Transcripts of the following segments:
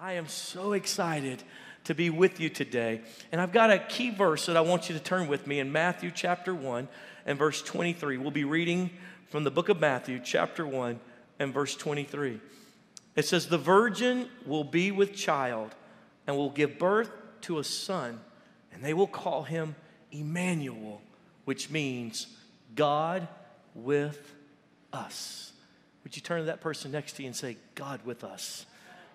I am so excited to be with you today. And I've got a key verse that I want you to turn with me in Matthew chapter 1 and verse 23. We'll be reading from the book of Matthew, chapter 1 and verse 23. It says, The virgin will be with child and will give birth to a son, and they will call him Emmanuel, which means God with us. Would you turn to that person next to you and say, God with us?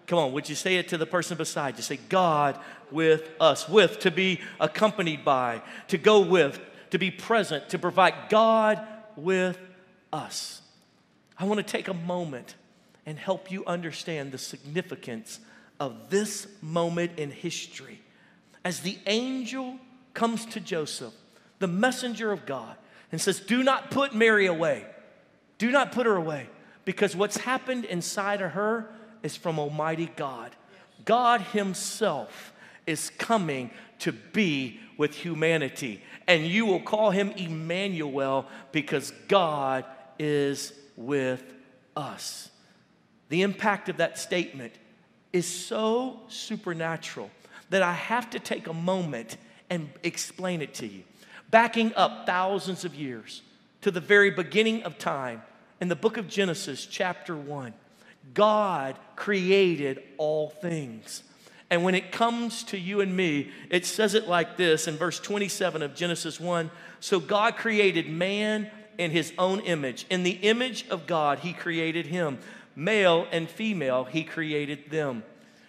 Come on, would you say it to the person beside you? Say, God with us. With, to be accompanied by, to go with, to be present, to provide God with us. I want to take a moment and help you understand the significance of this moment in history. As the angel comes to Joseph, the messenger of God, and says, Do not put Mary away. Do not put her away. Because what's happened inside of her is from Almighty God. God Himself is coming to be with humanity. And you will call Him Emmanuel because God is with us. The impact of that statement is so supernatural that I have to take a moment and explain it to you. Backing up thousands of years to the very beginning of time, in the book of Genesis, chapter 1, God created all things. And when it comes to you and me, it says it like this in verse 27 of Genesis 1 So God created man in his own image. In the image of God, he created him. Male and female, he created them.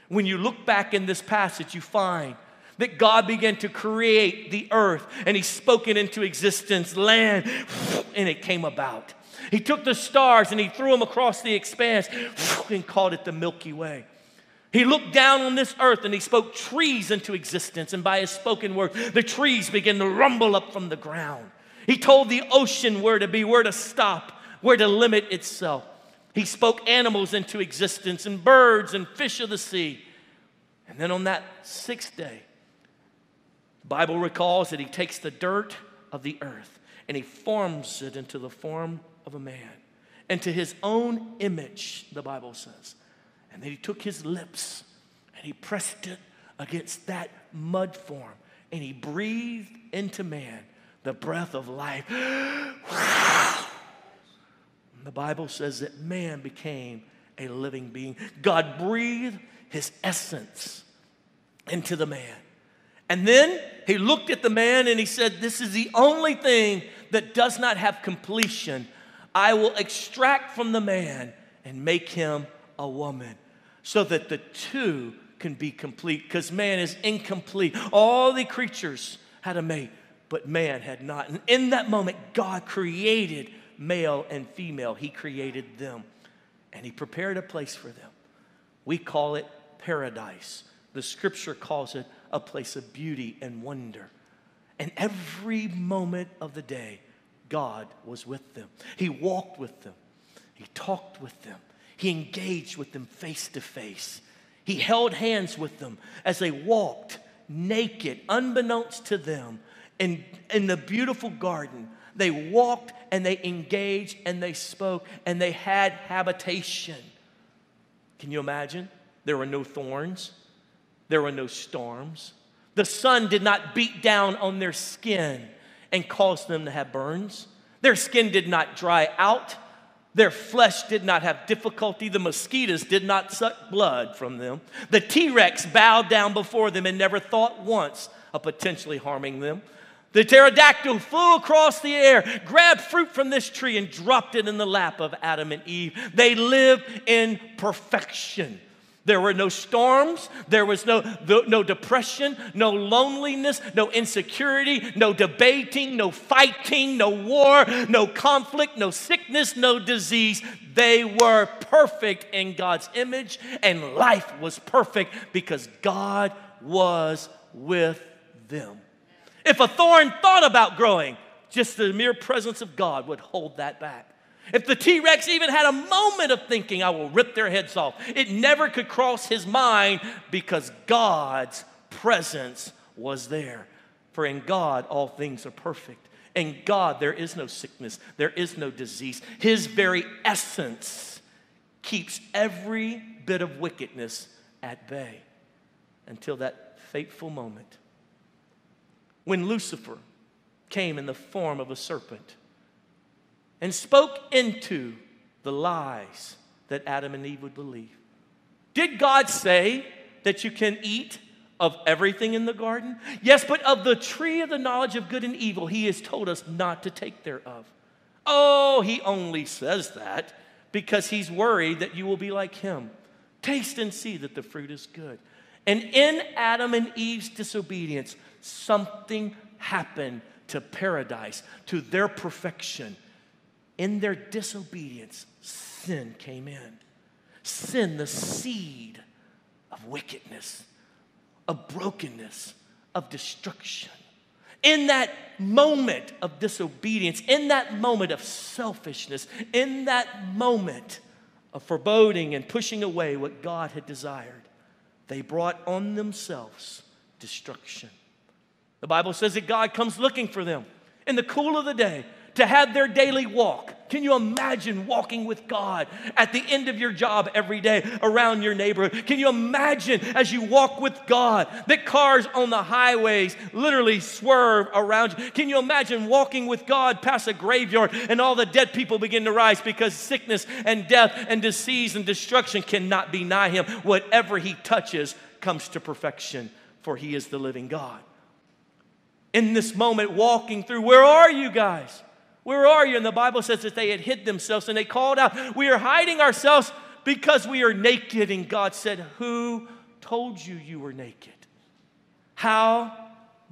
When you look back in this passage, you find that God began to create the earth and he spoke it into existence, land, and it came about. He took the stars and he threw them across the expanse and called it the Milky Way. He looked down on this earth and he spoke trees into existence, and by his spoken word, the trees began to rumble up from the ground. He told the ocean where to be, where to stop, where to limit itself. He spoke animals into existence and birds and fish of the sea. And then on that sixth day, the Bible recalls that he takes the dirt of the earth and he forms it into the form of a man, and to his own image, the Bible says. And then he took his lips and he pressed it against that mud form, and he breathed into man the breath of life. the Bible says that man became a living being. God breathed his essence into the man. And then he looked at the man and he said, This is the only thing that does not have completion I will extract from the man and make him a woman so that the two can be complete because man is incomplete. All the creatures had a mate, but man had not. And in that moment, God created male and female, He created them and He prepared a place for them. We call it paradise. The scripture calls it a place of beauty and wonder. And every moment of the day, God was with them. He walked with them. He talked with them. He engaged with them face to face. He held hands with them as they walked naked, unbeknownst to them, in, in the beautiful garden. They walked and they engaged and they spoke and they had habitation. Can you imagine? There were no thorns, there were no storms. The sun did not beat down on their skin and caused them to have burns. Their skin did not dry out. Their flesh did not have difficulty. The mosquitoes did not suck blood from them. The T Rex bowed down before them and never thought once of potentially harming them. The pterodactyl flew across the air, grabbed fruit from this tree, and dropped it in the lap of Adam and Eve. They lived in perfection. There were no storms, there was no, no depression, no loneliness, no insecurity, no debating, no fighting, no war, no conflict, no sickness, no disease. They were perfect in God's image, and life was perfect because God was with them. If a thorn thought about growing, just the mere presence of God would hold that back. If the T Rex even had a moment of thinking, I will rip their heads off, it never could cross his mind because God's presence was there. For in God, all things are perfect. In God, there is no sickness, there is no disease. His very essence keeps every bit of wickedness at bay until that fateful moment when Lucifer came in the form of a serpent and spoke into the lies that Adam and Eve would believe. Did God say that you can eat of everything in the garden? Yes, but of the tree of the knowledge of good and evil, He has told us not to take thereof. Oh, He only says that because He's worried that you will be like Him. Taste and see that the fruit is good. And in Adam and Eve's disobedience, something happened to paradise, to their perfection. In their disobedience, sin came in. Sin, the seed of wickedness, of brokenness, of destruction. In that moment of disobedience, in that moment of selfishness, in that moment of foreboding and pushing away what God had desired, they brought on themselves destruction. The Bible says that God comes looking for them in the cool of the day to have their daily walk. Can you imagine walking with God at the end of your job every day around your neighborhood? Can you imagine as you walk with God that cars on the highways literally swerve around you? Can you imagine walking with God past a graveyard and all the dead people begin to rise because sickness and death and disease and destruction cannot be nigh him? Whatever he touches comes to perfection, for he is the living God. In this moment, walking through, where are you guys? Where are you? And the Bible says that they had hid themselves and they called out, We are hiding ourselves because we are naked. And God said, Who told you you were naked? How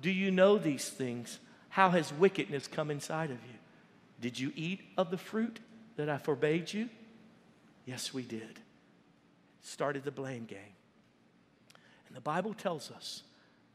do you know these things? How has wickedness come inside of you? Did you eat of the fruit that I forbade you? Yes, we did. Started the blame game. And the Bible tells us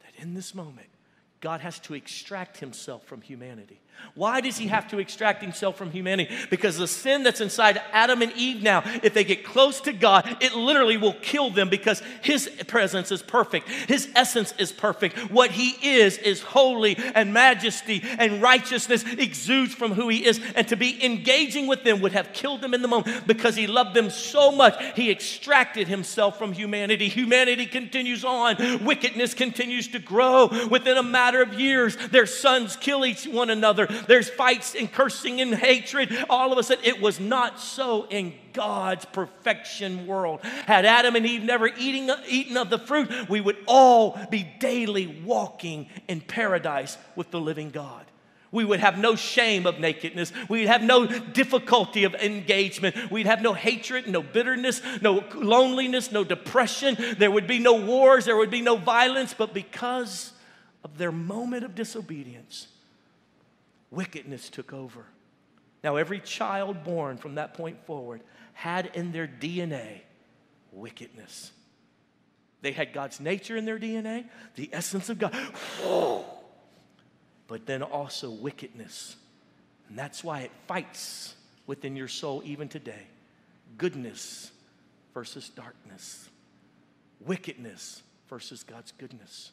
that in this moment, God has to extract himself from humanity. Why does he have to extract himself from humanity? Because the sin that's inside Adam and Eve now, if they get close to God, it literally will kill them because his presence is perfect. His essence is perfect. What he is is holy and majesty and righteousness exudes from who he is. And to be engaging with them would have killed them in the moment because he loved them so much. He extracted himself from humanity. Humanity continues on. Wickedness continues to grow. Within a matter of years, their sons kill each one another. There's fights and cursing and hatred. All of a sudden, it was not so in God's perfection world. Had Adam and Eve never eating, eaten of the fruit, we would all be daily walking in paradise with the living God. We would have no shame of nakedness. We'd have no difficulty of engagement. We'd have no hatred, no bitterness, no loneliness, no depression. There would be no wars. There would be no violence. But because their moment of disobedience, wickedness took over. Now, every child born from that point forward had in their DNA wickedness. They had God's nature in their DNA, the essence of God, but then also wickedness. And that's why it fights within your soul even today goodness versus darkness, wickedness versus God's goodness.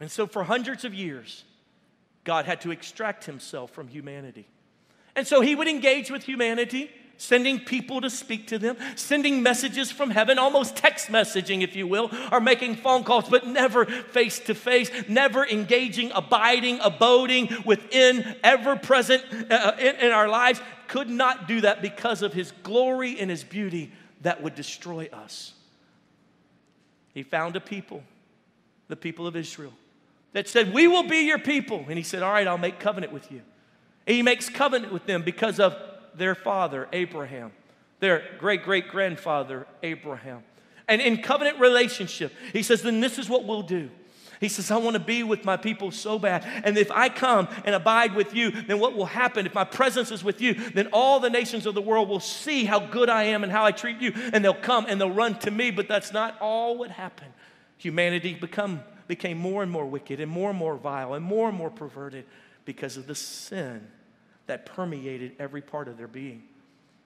And so, for hundreds of years, God had to extract himself from humanity. And so he would engage with humanity, sending people to speak to them, sending messages from heaven, almost text messaging, if you will, or making phone calls, but never face to face, never engaging, abiding, abiding within, ever present uh, in, in our lives. Could not do that because of his glory and his beauty that would destroy us. He found a people, the people of Israel that said, We will be your people. And he said, All right, I'll make covenant with you. And he makes covenant with them because of their father, Abraham, their great great grandfather, Abraham. And in covenant relationship, he says, Then this is what we'll do. He says, I want to be with my people so bad. And if I come and abide with you, then what will happen? If my presence is with you, then all the nations of the world will see how good I am and how I treat you, and they'll come and they'll run to me. But that's not all what happened. Humanity become became more and more wicked and more and more vile and more and more perverted because of the sin that permeated every part of their being.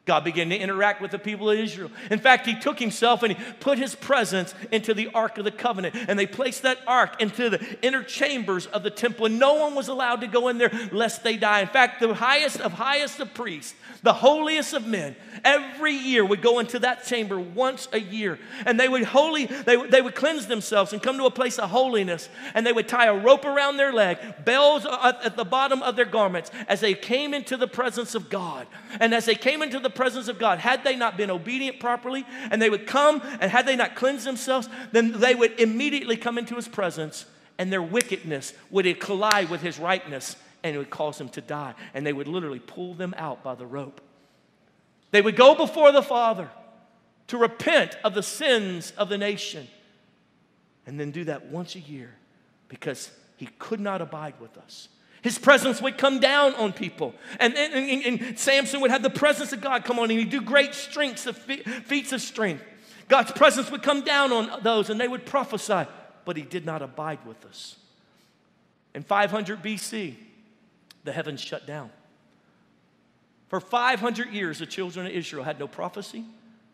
God began to interact with the people of Israel. In fact, he took himself and he put his presence into the Ark of the Covenant. And they placed that Ark into the inner chambers of the temple. And no one was allowed to go in there lest they die. In fact, the highest of highest of priests, the holiest of men, every year would go into that chamber once a year. And they would holy, they, they would cleanse themselves and come to a place of holiness. And they would tie a rope around their leg, bells at the bottom of their garments as they came into the presence of God. And as they came into the presence of God, had they not been obedient properly, and they would come, and had they not cleansed themselves, then they would immediately come into his presence, and their wickedness would collide with his rightness, and it would cause them to die. And they would literally pull them out by the rope. They would go before the Father to repent of the sins of the nation, and then do that once a year because he could not abide with us. His presence would come down on people. And, and, and, and Samson would have the presence of God come on him. He'd do great strengths of feats of strength. God's presence would come down on those and they would prophesy, but he did not abide with us. In 500 BC, the heavens shut down. For 500 years, the children of Israel had no prophecy,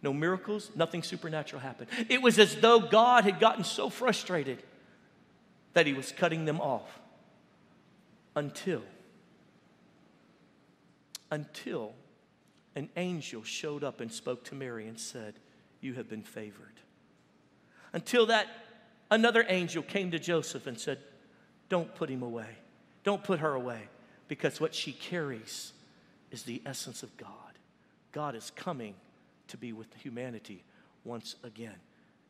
no miracles, nothing supernatural happened. It was as though God had gotten so frustrated that he was cutting them off until until an angel showed up and spoke to Mary and said, "You have been favored." Until that another angel came to Joseph and said, "Don't put him away. Don't put her away because what she carries is the essence of God. God is coming to be with humanity once again."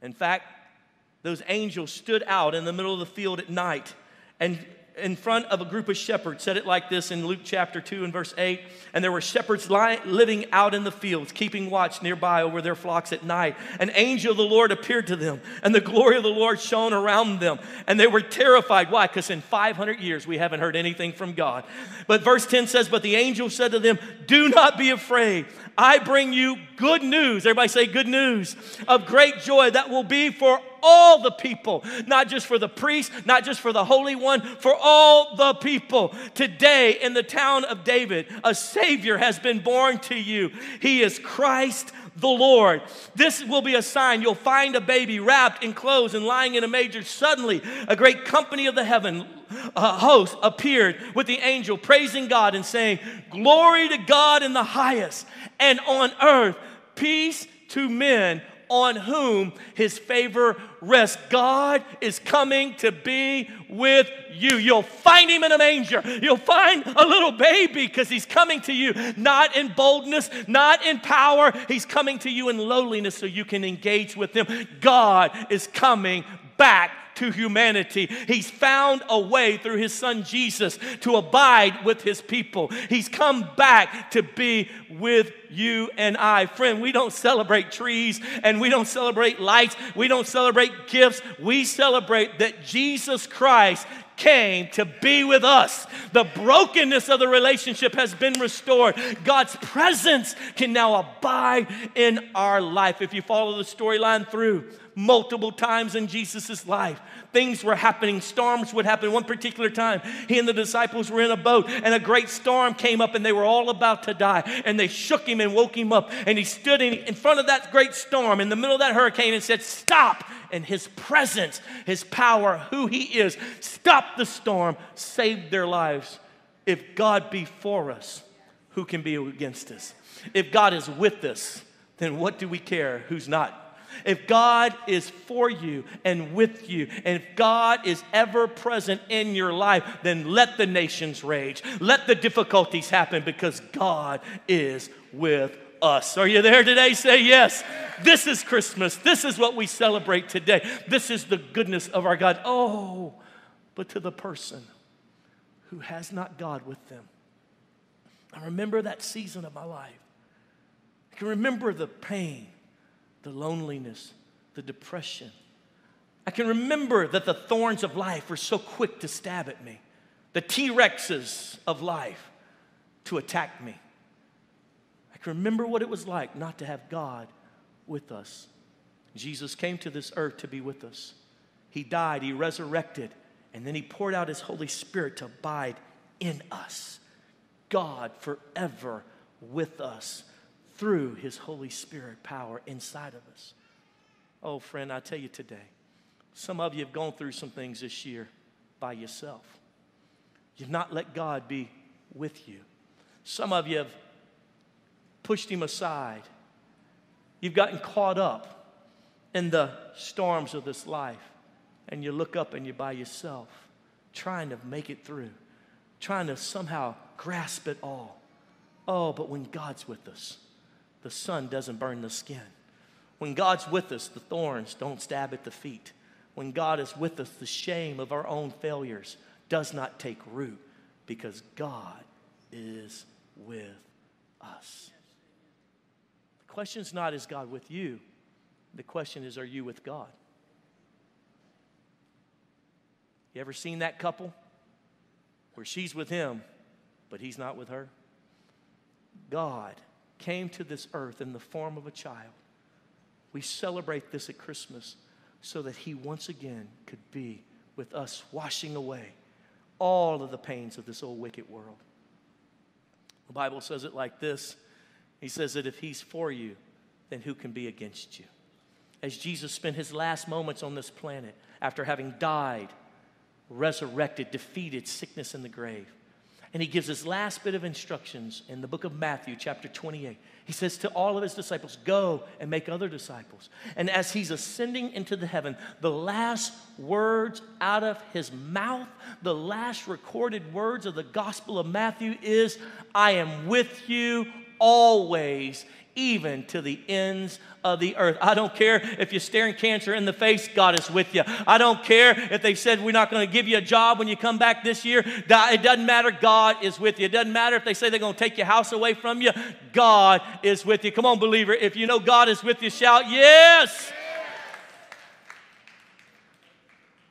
In fact, those angels stood out in the middle of the field at night and in front of a group of shepherds. Said it like this in Luke chapter 2 and verse 8. And there were shepherds lying, living out in the fields, keeping watch nearby over their flocks at night. An angel of the Lord appeared to them, and the glory of the Lord shone around them. And they were terrified. Why? Because in 500 years we haven't heard anything from God. But verse 10 says, But the angel said to them, Do not be afraid. I bring you good news. Everybody say good news of great joy that will be for all the people, not just for the priest, not just for the Holy One, for all the people. Today in the town of David, a Savior has been born to you. He is Christ the Lord. This will be a sign. You'll find a baby wrapped in clothes and lying in a manger. Suddenly, a great company of the heaven uh, host appeared with the angel, praising God and saying, Glory to God in the highest, and on earth, peace to men on whom his favor rests. God is coming to be with you. You'll find him in a manger. You'll find a little baby because he's coming to you, not in boldness, not in power. He's coming to you in lowliness so you can engage with him. God is coming back to humanity. He's found a way through his son Jesus to abide with his people. He's come back to be with you and I. Friend, we don't celebrate trees and we don't celebrate lights. We don't celebrate gifts. We celebrate that Jesus Christ came to be with us. The brokenness of the relationship has been restored. God's presence can now abide in our life. If you follow the storyline through, multiple times in Jesus' life. Things were happening, storms would happen. One particular time, he and the disciples were in a boat, and a great storm came up, and they were all about to die. And they shook him and woke him up, and he stood in, in front of that great storm in the middle of that hurricane and said, Stop! And his presence, his power, who he is, stopped the storm, saved their lives. If God be for us, who can be against us? If God is with us, then what do we care who's not if God is for you and with you, and if God is ever present in your life, then let the nations rage. Let the difficulties happen because God is with us. Are you there today? Say yes. This is Christmas. This is what we celebrate today. This is the goodness of our God. Oh, but to the person who has not God with them. I remember that season of my life. I can remember the pain the loneliness, the depression. I can remember that the thorns of life were so quick to stab at me, the T Rexes of life to attack me. I can remember what it was like not to have God with us. Jesus came to this earth to be with us. He died, He resurrected, and then He poured out His Holy Spirit to abide in us. God forever with us through his Holy Spirit power inside of us. Oh, friend, I tell you today, some of you have gone through some things this year by yourself. You've not let God be with you. Some of you have pushed him aside. You've gotten caught up in the storms of this life, and you look up and you're by yourself, trying to make it through, trying to somehow grasp it all. Oh, but when God's with us, the sun doesn't burn the skin. When God's with us, the thorns don't stab at the feet. When God is with us, the shame of our own failures does not take root because God is with us. The question is not, is God with you? The question is, are you with God? You ever seen that couple where she's with him, but he's not with her? God came to this earth in the form of a child. We celebrate this at Christmas so that he once again could be with us, washing away all of the pains of this old wicked world. The Bible says it like this He says that if he's for you, then who can be against you? As Jesus spent his last moments on this planet after having died, resurrected, defeated sickness in the grave, and he gives his last bit of instructions in the book of Matthew, chapter 28. He says to all of his disciples, Go and make other disciples. And as he's ascending into the heaven, the last words out of his mouth, the last recorded words of the Gospel of Matthew is, I am with you always even to the ends of the earth. I don't care if you're staring cancer in the face, God is with you. I don't care if they said we're not going to give you a job when you come back this year. It doesn't matter. God is with you. It doesn't matter if they say they're going to take your house away from you. God is with you. Come on, believer. If you know God is with you, shout, Yes.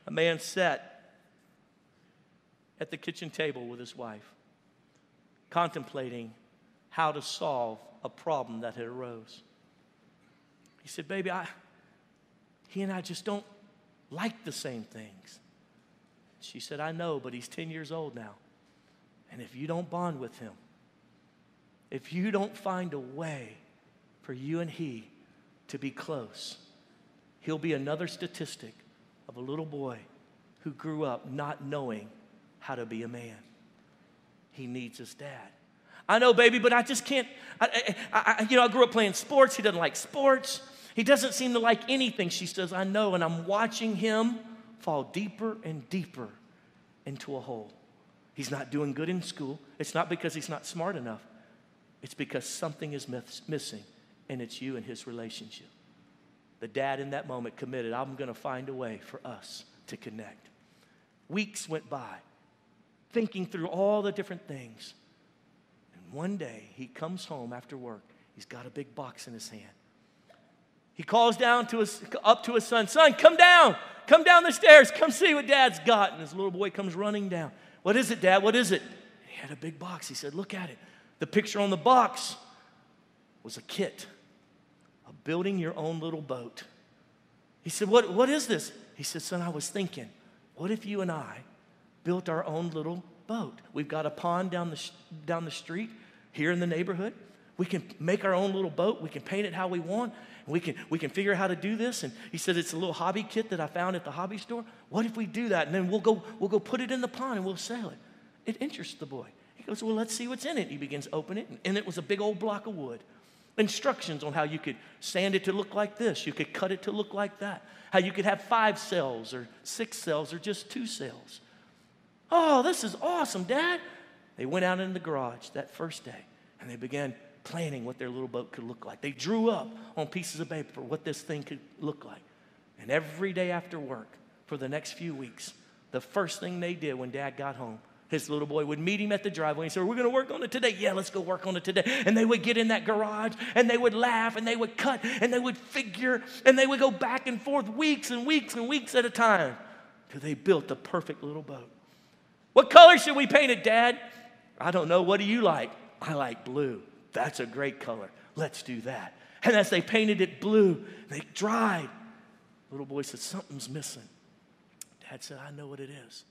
A man sat at the kitchen table with his wife, contemplating how to solve a problem that had arose. He said, Baby, I, he and I just don't like the same things. She said, I know, but he's 10 years old now. And if you don't bond with him, if you don't find a way for you and he to be close, he'll be another statistic of a little boy who grew up not knowing how to be a man. He needs his dad. I know, baby, but I just can't. I, I, I, you know, I grew up playing sports. He doesn't like sports. He doesn't seem to like anything. She says, I know, and I'm watching him fall deeper and deeper into a hole. He's not doing good in school. It's not because he's not smart enough, it's because something is miss- missing, and it's you and his relationship. The dad in that moment committed, I'm going to find a way for us to connect. Weeks went by, thinking through all the different things. One day, he comes home after work. He's got a big box in his hand. He calls down to his, up to his son, Son, come down. Come down the stairs. Come see what dad's got. And his little boy comes running down. What is it, dad? What is it? He had a big box. He said, Look at it. The picture on the box was a kit of building your own little boat. He said, What, what is this? He said, Son, I was thinking, what if you and I built our own little boat. We've got a pond down the, down the street here in the neighborhood. We can make our own little boat. We can paint it how we want. We can, we can figure out how to do this. And he said, It's a little hobby kit that I found at the hobby store. What if we do that? And then we'll go, we'll go put it in the pond and we'll sail it. It interests the boy. He goes, Well, let's see what's in it. He begins to open it, and it was a big old block of wood. Instructions on how you could sand it to look like this, you could cut it to look like that, how you could have five cells or six cells or just two cells. Oh, this is awesome, Dad. They went out in the garage that first day and they began planning what their little boat could look like. They drew up on pieces of paper what this thing could look like. And every day after work for the next few weeks, the first thing they did when dad got home, his little boy would meet him at the driveway and say, We're gonna work on it today. Yeah, let's go work on it today. And they would get in that garage and they would laugh and they would cut and they would figure and they would go back and forth weeks and weeks and weeks at a time till they built the perfect little boat. What color should we paint it, Dad? I don't know. What do you like? I like blue. That's a great color. Let's do that. And as they painted it blue, they dried. Little boy said, Something's missing. Dad said, I know what it is.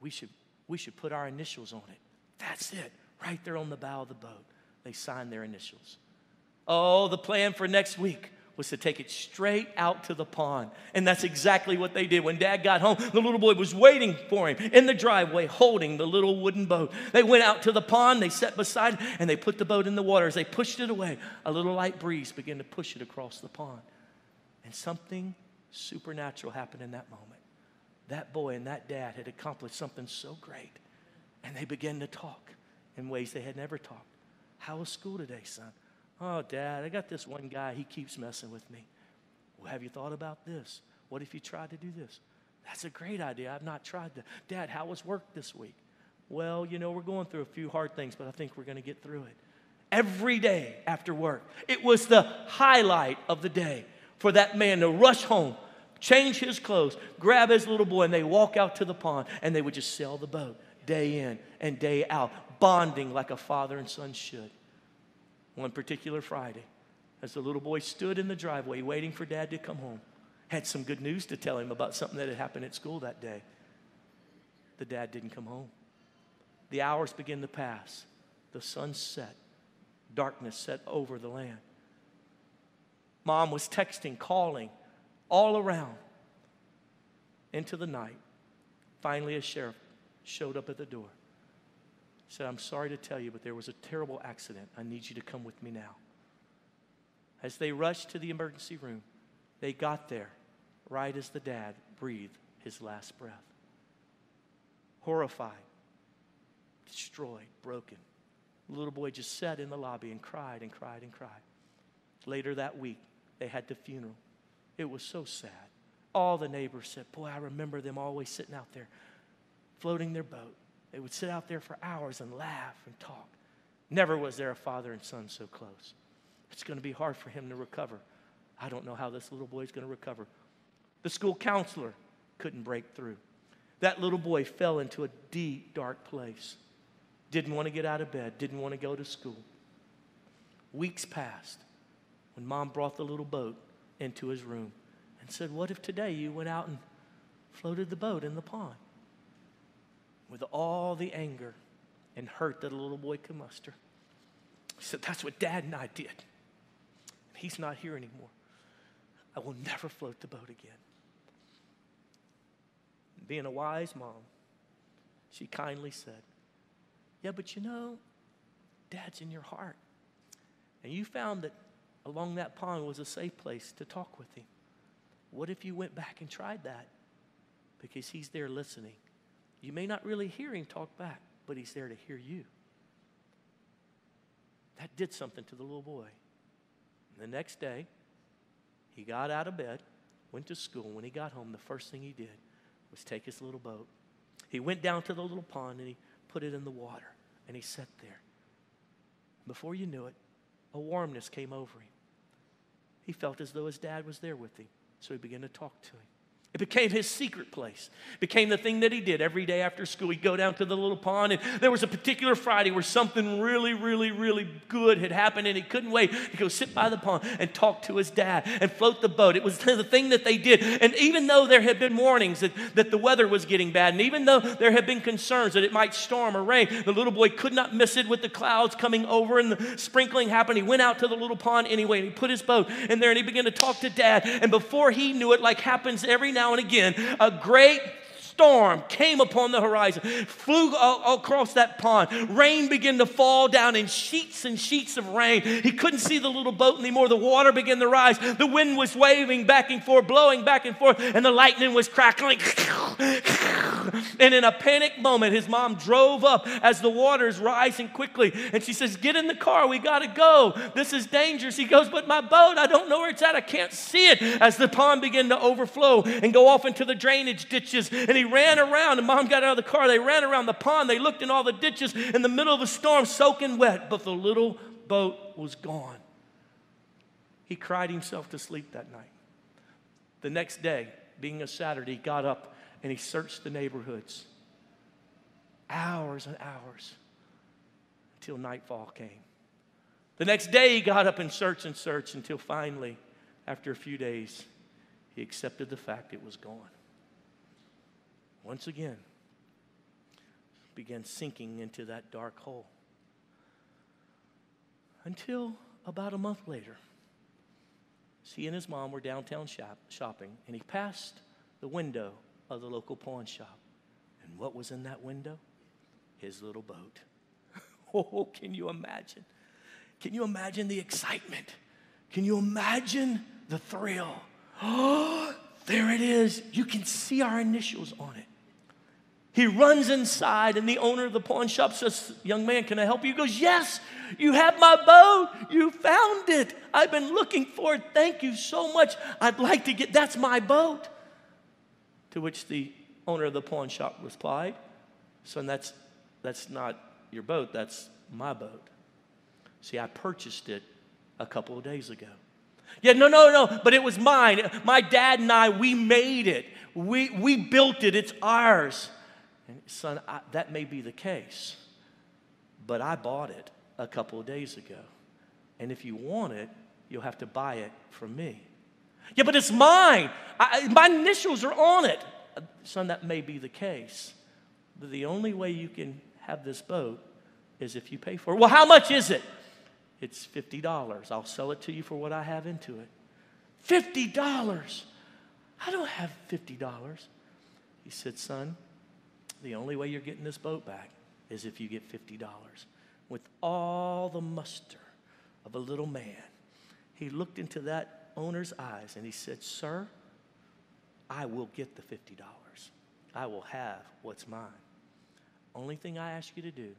We should, we should put our initials on it. That's it. Right there on the bow of the boat. They signed their initials. Oh, the plan for next week was to take it straight out to the pond. And that's exactly what they did. When dad got home, the little boy was waiting for him in the driveway, holding the little wooden boat. They went out to the pond, they sat beside it, and they put the boat in the water. As they pushed it away, a little light breeze began to push it across the pond. And something supernatural happened in that moment. That boy and that dad had accomplished something so great. And they began to talk in ways they had never talked. How was school today, son? Oh, dad, I got this one guy, he keeps messing with me. Well, have you thought about this? What if you tried to do this? That's a great idea. I've not tried that. Dad, how was work this week? Well, you know, we're going through a few hard things, but I think we're going to get through it. Every day after work, it was the highlight of the day for that man to rush home, change his clothes, grab his little boy, and they walk out to the pond and they would just sail the boat day in and day out, bonding like a father and son should. One particular Friday, as the little boy stood in the driveway waiting for dad to come home, had some good news to tell him about something that had happened at school that day. The dad didn't come home. The hours began to pass. The sun set. Darkness set over the land. Mom was texting, calling all around into the night. Finally, a sheriff showed up at the door. Said, I'm sorry to tell you, but there was a terrible accident. I need you to come with me now. As they rushed to the emergency room, they got there right as the dad breathed his last breath. Horrified, destroyed, broken. The little boy just sat in the lobby and cried and cried and cried. Later that week, they had the funeral. It was so sad. All the neighbors said, Boy, I remember them always sitting out there, floating their boat. They would sit out there for hours and laugh and talk. Never was there a father and son so close. It's going to be hard for him to recover. I don't know how this little boy is going to recover. The school counselor couldn't break through. That little boy fell into a deep, dark place. Didn't want to get out of bed, didn't want to go to school. Weeks passed when mom brought the little boat into his room and said, What if today you went out and floated the boat in the pond? With all the anger and hurt that a little boy could muster. He said, That's what dad and I did. He's not here anymore. I will never float the boat again. Being a wise mom, she kindly said, Yeah, but you know, dad's in your heart. And you found that along that pond was a safe place to talk with him. What if you went back and tried that? Because he's there listening. You may not really hear him talk back, but he's there to hear you. That did something to the little boy. And the next day, he got out of bed, went to school. When he got home, the first thing he did was take his little boat. He went down to the little pond and he put it in the water and he sat there. Before you knew it, a warmness came over him. He felt as though his dad was there with him. So he began to talk to him. It became his secret place. It became the thing that he did every day after school. He'd go down to the little pond, and there was a particular Friday where something really, really, really good had happened, and he couldn't wait to go sit by the pond and talk to his dad and float the boat. It was the thing that they did. And even though there had been warnings that, that the weather was getting bad, and even though there had been concerns that it might storm or rain, the little boy could not miss it with the clouds coming over and the sprinkling happened. He went out to the little pond anyway, and he put his boat in there, and he began to talk to dad. And before he knew it, like happens every now and again, a great storm came upon the horizon, flew across that pond. Rain began to fall down in sheets and sheets of rain. He couldn't see the little boat anymore. The water began to rise. The wind was waving back and forth, blowing back and forth, and the lightning was crackling. And in a panic moment, his mom drove up as the water's rising quickly. And she says, Get in the car. We got to go. This is dangerous. He goes, But my boat, I don't know where it's at. I can't see it. As the pond began to overflow and go off into the drainage ditches. And he ran around, and mom got out of the car. They ran around the pond. They looked in all the ditches in the middle of a storm, soaking wet. But the little boat was gone. He cried himself to sleep that night. The next day, being a Saturday, he got up and he searched the neighborhoods hours and hours until nightfall came. The next day, he got up and searched and searched until finally, after a few days, he accepted the fact it was gone. Once again, began sinking into that dark hole until about a month later, he and his mom were downtown shop, shopping, and he passed the window of the local pawn shop. And what was in that window? His little boat. oh, can you imagine? Can you imagine the excitement? Can you imagine the thrill? Oh, There it is. You can see our initials on it. He runs inside, and the owner of the pawn shop says, Young man, can I help you? He goes, Yes, you have my boat. You found it. I've been looking for it. Thank you so much. I'd like to get, that's my boat. To which the owner of the pawn shop replied, Son, that's, that's not your boat, that's my boat. See, I purchased it a couple of days ago. Yeah, no, no, no, but it was mine. My dad and I, we made it. We, we built it. It's ours. And son, I, that may be the case, but I bought it a couple of days ago. And if you want it, you'll have to buy it from me. Yeah, but it's mine. I, my initials are on it. Uh, son, that may be the case. But the only way you can have this boat is if you pay for it. Well, how much is it? It's $50. I'll sell it to you for what I have into it. $50. I don't have $50. He said, Son, the only way you're getting this boat back is if you get $50. With all the muster of a little man, he looked into that owner's eyes and he said, Sir, I will get the $50. I will have what's mine. Only thing I ask you to do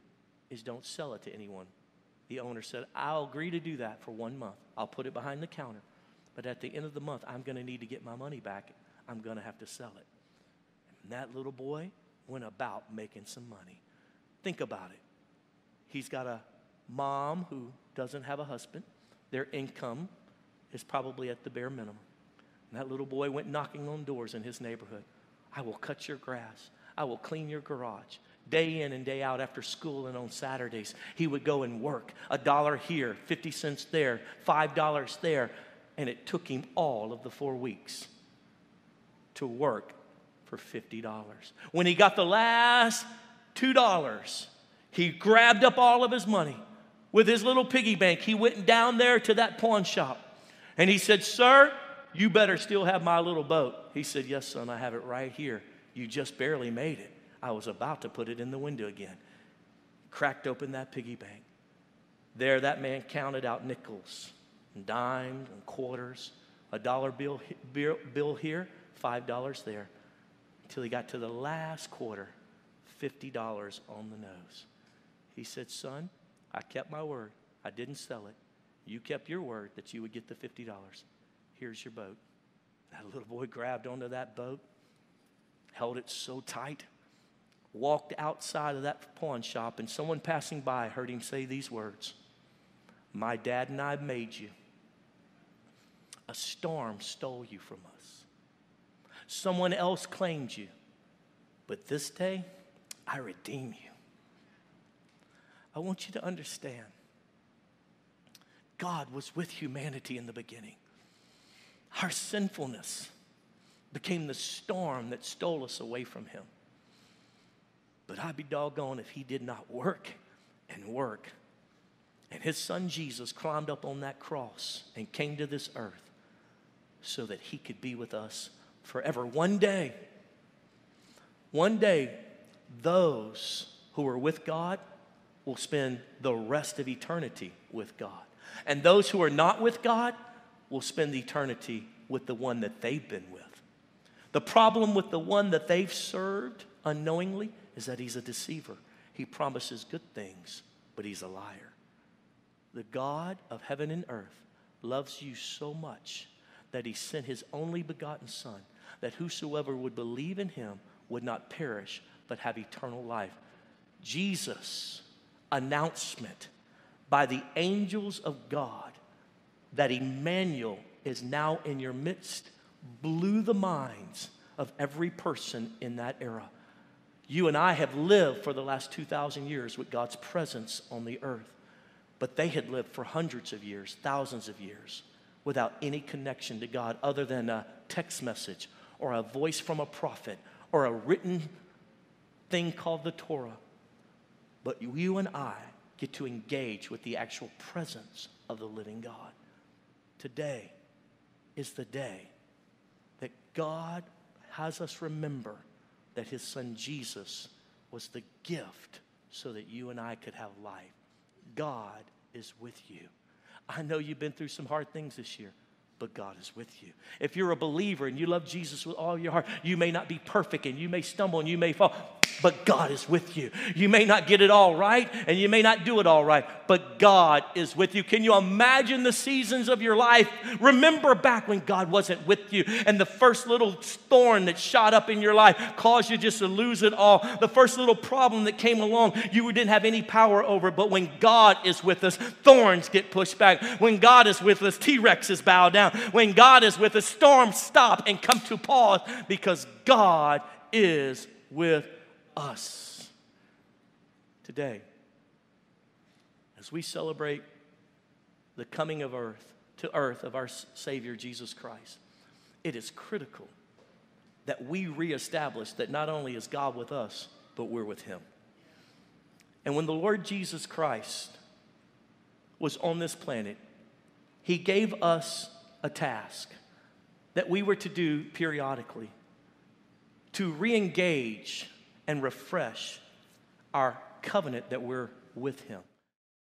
is don't sell it to anyone. The owner said, I'll agree to do that for one month. I'll put it behind the counter. But at the end of the month, I'm going to need to get my money back. I'm going to have to sell it. And that little boy went about making some money. Think about it. He's got a mom who doesn't have a husband. Their income is probably at the bare minimum. And that little boy went knocking on doors in his neighborhood. I will cut your grass. I will clean your garage. Day in and day out after school and on Saturdays, he would go and work. A dollar here, 50 cents there, $5 there. And it took him all of the four weeks to work for $50. When he got the last $2, he grabbed up all of his money with his little piggy bank. He went down there to that pawn shop and he said, Sir, you better still have my little boat. He said, Yes, son, I have it right here. You just barely made it. I was about to put it in the window again. Cracked open that piggy bank. There, that man counted out nickels and dimes and quarters, a dollar bill, bill here, five dollars there until he got to the last quarter, $50 on the nose. He said, Son, I kept my word. I didn't sell it. You kept your word that you would get the $50. Here's your boat. That little boy grabbed onto that boat, held it so tight, walked outside of that pawn shop, and someone passing by heard him say these words My dad and I made you. A storm stole you from us. Someone else claimed you. But this day, I redeem you. I want you to understand God was with humanity in the beginning. Our sinfulness became the storm that stole us away from Him. But I'd be doggone if He did not work and work. And His Son Jesus climbed up on that cross and came to this earth so that He could be with us forever. One day, one day, those who are with God will spend the rest of eternity with God. And those who are not with God will spend eternity with the one that they've been with. The problem with the one that they've served unknowingly is that he's a deceiver. He promises good things, but he's a liar. The God of heaven and earth loves you so much that he sent his only begotten Son that whosoever would believe in him would not perish, but have eternal life. Jesus' announcement by the angels of God that Emmanuel is now in your midst blew the minds of every person in that era. You and I have lived for the last 2,000 years with God's presence on the earth, but they had lived for hundreds of years, thousands of years, without any connection to God other than a text message or a voice from a prophet or a written thing called the Torah. But you and I get to engage with the actual presence of the living God. Today is the day that God has us remember that his son Jesus was the gift so that you and I could have life. God is with you. I know you've been through some hard things this year but God is with you. If you're a believer and you love Jesus with all your heart, you may not be perfect and you may stumble and you may fall, but God is with you. You may not get it all right and you may not do it all right, but God is with you. Can you imagine the seasons of your life? Remember back when God wasn't with you and the first little thorn that shot up in your life caused you just to lose it all. The first little problem that came along, you didn't have any power over. But when God is with us, thorns get pushed back. When God is with us, T Rexes bow down. When God is with us, storms stop and come to pause because God is with us. Today, as we celebrate the coming of earth to earth of our Savior Jesus Christ, it is critical that we reestablish that not only is God with us, but we're with Him. And when the Lord Jesus Christ was on this planet, He gave us a task that we were to do periodically to re engage and refresh our covenant that we're with Him.